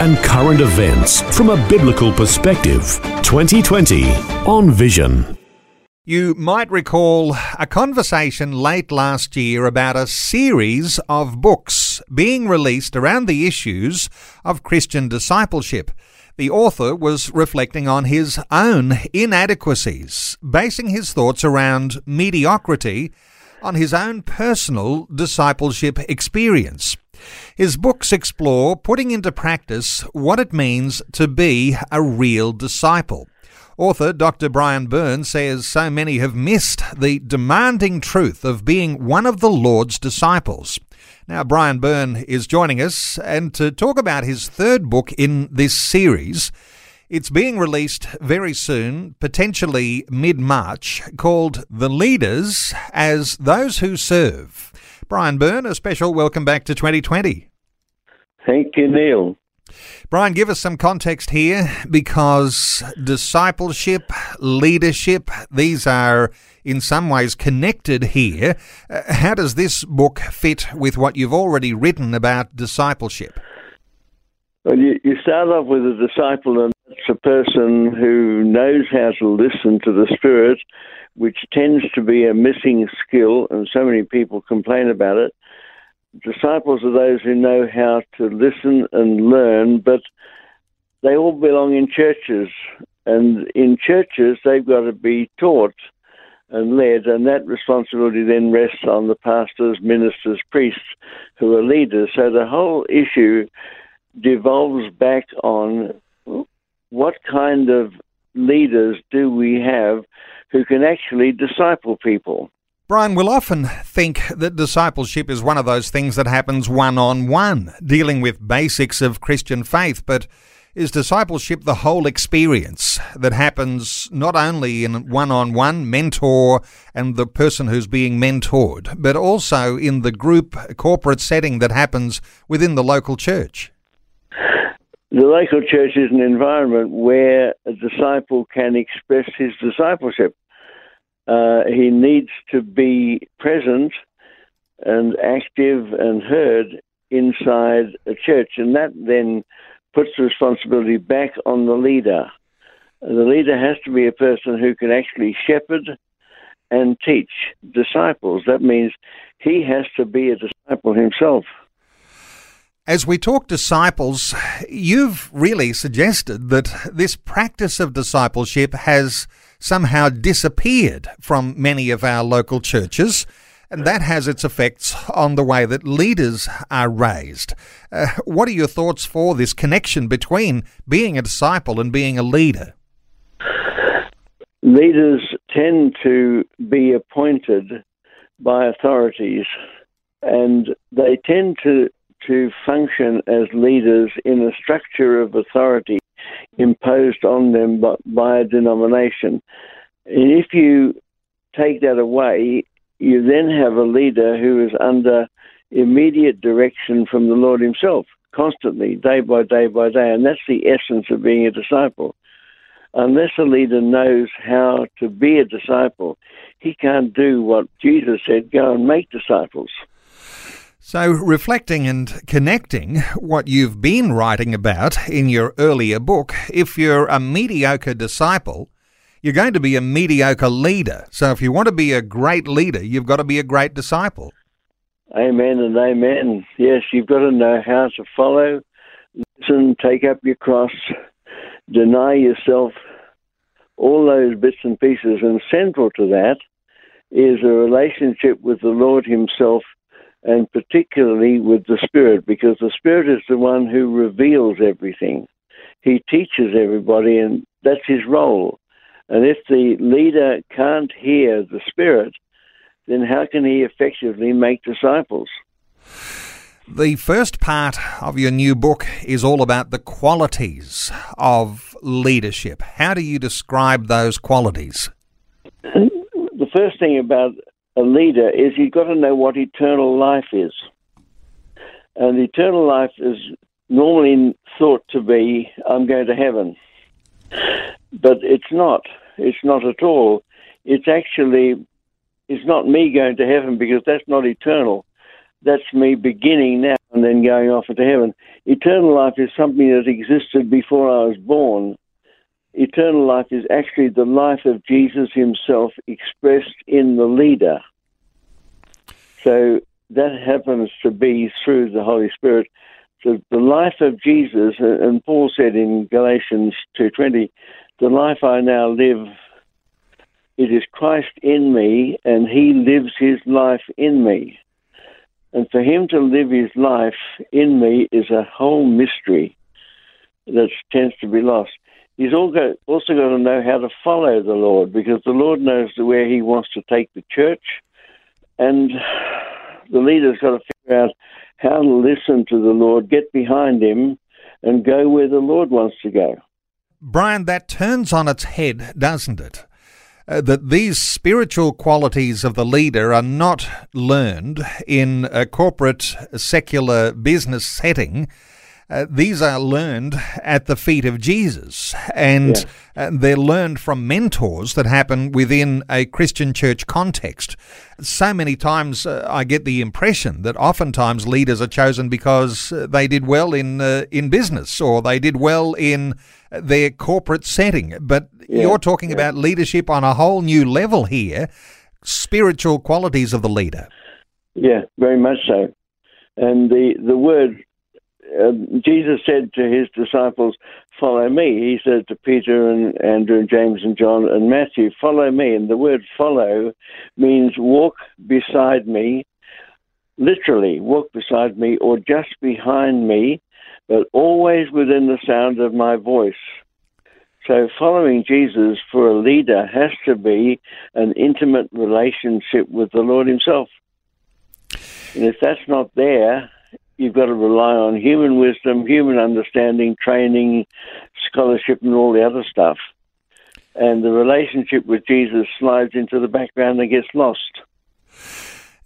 and current events from a biblical perspective. 2020 on Vision. You might recall a conversation late last year about a series of books being released around the issues of Christian discipleship. The author was reflecting on his own inadequacies, basing his thoughts around mediocrity on his own personal discipleship experience. His books explore putting into practice what it means to be a real disciple. Author Dr. Brian Byrne says so many have missed the demanding truth of being one of the Lord's disciples. Now, Brian Byrne is joining us and to talk about his third book in this series. It's being released very soon, potentially mid March, called The Leaders as Those Who Serve. Brian Byrne, a special welcome back to 2020. Thank you, Neil. Brian, give us some context here because discipleship, leadership, these are in some ways connected here. Uh, how does this book fit with what you've already written about discipleship? Well, you, you start off with a disciple, a person who knows how to listen to the Spirit which tends to be a missing skill, and so many people complain about it. Disciples are those who know how to listen and learn, but they all belong in churches, and in churches they've got to be taught and led, and that responsibility then rests on the pastors, ministers, priests who are leaders. So the whole issue devolves back on what kind of leaders do we have who can actually disciple people. Brian, we'll often think that discipleship is one of those things that happens one on one, dealing with basics of Christian faith, but is discipleship the whole experience that happens not only in one on one mentor and the person who's being mentored, but also in the group corporate setting that happens within the local church? The local church is an environment where a disciple can express his discipleship. Uh, he needs to be present and active and heard inside a church, and that then puts the responsibility back on the leader. The leader has to be a person who can actually shepherd and teach disciples. That means he has to be a disciple himself. As we talk disciples, you've really suggested that this practice of discipleship has somehow disappeared from many of our local churches. And that has its effects on the way that leaders are raised. Uh, what are your thoughts for this connection between being a disciple and being a leader? Leaders tend to be appointed by authorities, and they tend to, to function as leaders in a structure of authority imposed on them by, by a denomination. And if you take that away, you then have a leader who is under immediate direction from the Lord Himself, constantly, day by day by day. And that's the essence of being a disciple. Unless a leader knows how to be a disciple, he can't do what Jesus said go and make disciples. So, reflecting and connecting what you've been writing about in your earlier book, if you're a mediocre disciple, you're going to be a mediocre leader. So, if you want to be a great leader, you've got to be a great disciple. Amen and amen. Yes, you've got to know how to follow, listen, take up your cross, deny yourself, all those bits and pieces. And central to that is a relationship with the Lord Himself and particularly with the Spirit, because the Spirit is the one who reveals everything. He teaches everybody, and that's his role. And if the leader can't hear the Spirit, then how can he effectively make disciples? The first part of your new book is all about the qualities of leadership. How do you describe those qualities? The first thing about a leader is you've got to know what eternal life is. And eternal life is normally thought to be, I'm going to heaven. But it's not. It's not at all. It's actually, it's not me going to heaven because that's not eternal. That's me beginning now and then going off into heaven. Eternal life is something that existed before I was born. Eternal life is actually the life of Jesus himself expressed in the leader. So that happens to be through the Holy Spirit. So the life of Jesus, and Paul said in Galatians 2.20, the life I now live, it is Christ in me, and he lives his life in me. And for him to live his life in me is a whole mystery that tends to be lost. He's also got to know how to follow the Lord because the Lord knows where he wants to take the church. And the leader's got to figure out how to listen to the Lord, get behind him, and go where the Lord wants to go. Brian, that turns on its head, doesn't it? Uh, that these spiritual qualities of the leader are not learned in a corporate secular business setting. Uh, these are learned at the feet of Jesus, and yeah. uh, they're learned from mentors that happen within a Christian church context. So many times uh, I get the impression that oftentimes leaders are chosen because uh, they did well in uh, in business or they did well in their corporate setting. But you're talking about leadership on a whole new level here, spiritual qualities of the leader. Yeah, very much so. And the the word uh, Jesus said to his disciples, Follow me. He said to Peter and Andrew and James and John and Matthew, Follow me. And the word follow means walk beside me, literally, walk beside me or just behind me, but always within the sound of my voice. So, following Jesus for a leader has to be an intimate relationship with the Lord Himself. And if that's not there, you've got to rely on human wisdom, human understanding, training, scholarship, and all the other stuff. And the relationship with Jesus slides into the background and gets lost.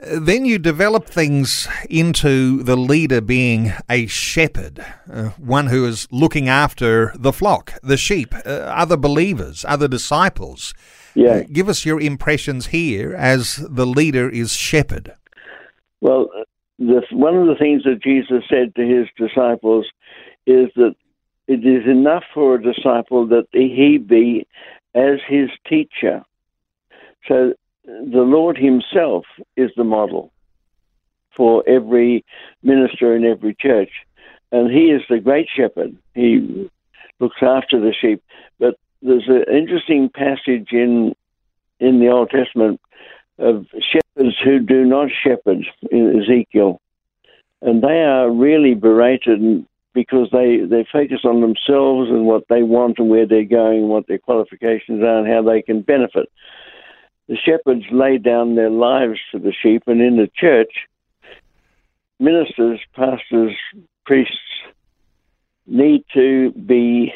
Then you develop things into the leader being a shepherd, uh, one who is looking after the flock, the sheep, uh, other believers, other disciples. Yeah. Uh, give us your impressions here as the leader is shepherd. Well, one of the things that Jesus said to his disciples is that it is enough for a disciple that he be as his teacher. So the Lord himself is the model for every minister in every church. And he is the great shepherd. He looks after the sheep. But there's an interesting passage in in the Old Testament of shepherds who do not shepherd Ezekiel. And they are really berated because they, they focus on themselves and what they want and where they're going and what their qualifications are and how they can benefit. The shepherds lay down their lives for the sheep, and in the church, ministers, pastors, priests need to be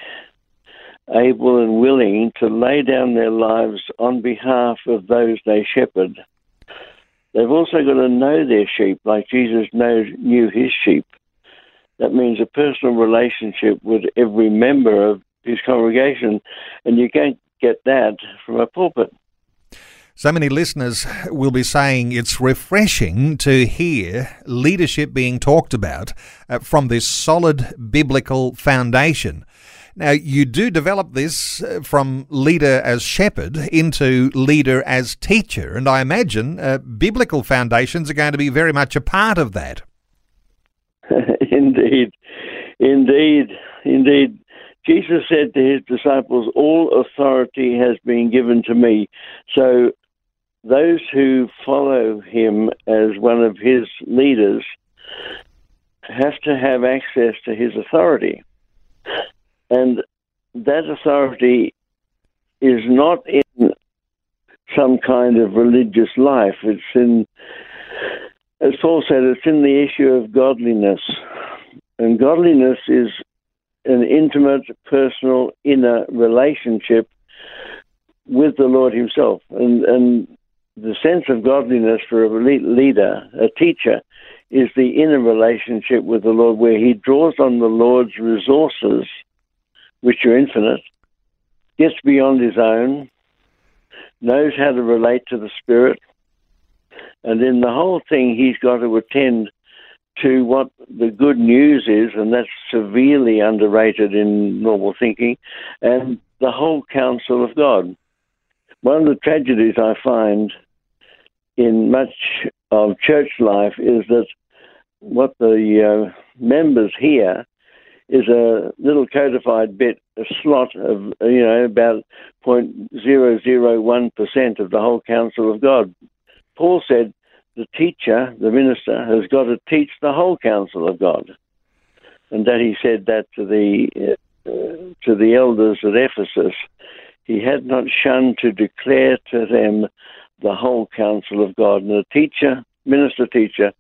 able and willing to lay down their lives on behalf of those they shepherd. They've also got to know their sheep, like Jesus knows, knew his sheep. That means a personal relationship with every member of his congregation, and you can't get that from a pulpit. So many listeners will be saying it's refreshing to hear leadership being talked about uh, from this solid biblical foundation. Now, you do develop this uh, from leader as shepherd into leader as teacher, and I imagine uh, biblical foundations are going to be very much a part of that. indeed, indeed, indeed. Jesus said to his disciples, All authority has been given to me. So those who follow him as one of his leaders have to have access to his authority. And that authority is not in some kind of religious life. It's in as Paul said, it's in the issue of godliness. And godliness is an intimate, personal, inner relationship with the Lord Himself. And, and the sense of godliness for a leader, a teacher, is the inner relationship with the Lord where he draws on the Lord's resources, which are infinite, gets beyond his own, knows how to relate to the Spirit, and in the whole thing, he's got to attend to what the good news is, and that's severely underrated in normal thinking, and the whole counsel of God. One of the tragedies I find in much of church life is that what the uh, members hear is a little codified bit, a slot of, you know, about 0.001% of the whole counsel of God. Paul said the teacher, the minister, has got to teach the whole counsel of God. And that he said that to the, uh, to the elders at Ephesus. He had not shunned to declare to them the whole counsel of God. And the teacher, minister teacher,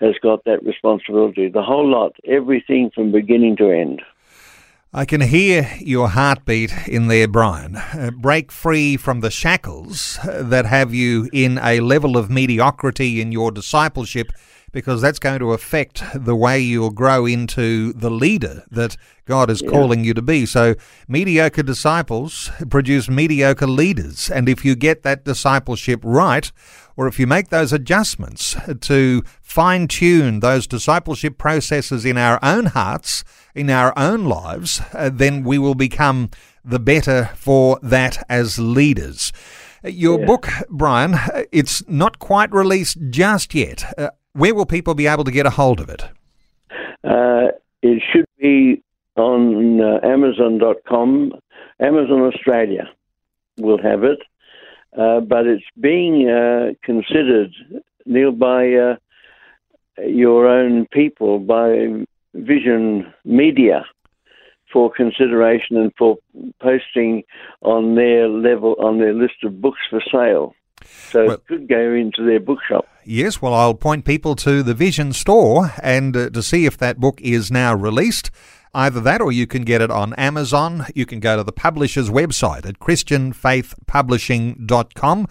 has got that responsibility. The whole lot, everything from beginning to end. I can hear your heartbeat in there, Brian. Uh, break free from the shackles that have you in a level of mediocrity in your discipleship because that's going to affect the way you'll grow into the leader that God is yeah. calling you to be. So, mediocre disciples produce mediocre leaders. And if you get that discipleship right, or if you make those adjustments to fine tune those discipleship processes in our own hearts, in our own lives, uh, then we will become the better for that as leaders. Your yeah. book, Brian, it's not quite released just yet. Uh, where will people be able to get a hold of it? Uh, it should be on uh, Amazon.com. Amazon Australia will have it, uh, but it's being uh, considered, Neil, by uh, your own people, by Vision Media for consideration and for posting on their level on their list of books for sale. So well, it could go into their bookshop. Yes, well, I'll point people to the Vision store and uh, to see if that book is now released. Either that or you can get it on Amazon. You can go to the publisher's website at christianfaithpublishing.com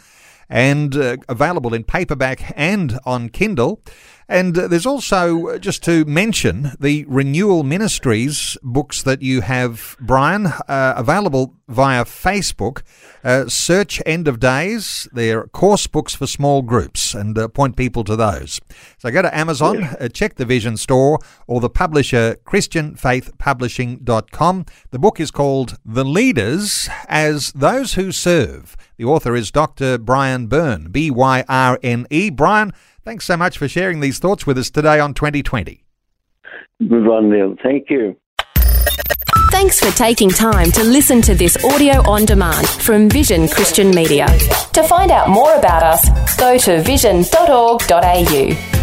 and uh, available in paperback and on Kindle. And uh, there's also, uh, just to mention, the Renewal Ministries books that you have, Brian, uh, available via Facebook. Uh, search End of Days. They're course books for small groups and uh, point people to those. So go to Amazon, yeah. check the Vision Store or the publisher ChristianFaithPublishing.com. The book is called The Leaders as Those Who Serve. The author is Dr. Brian Byrne, B Y R N E. Brian, Thanks so much for sharing these thoughts with us today on 2020. Good one, Neil. Thank you. Thanks for taking time to listen to this audio on demand from Vision Christian Media. To find out more about us, go to vision.org.au.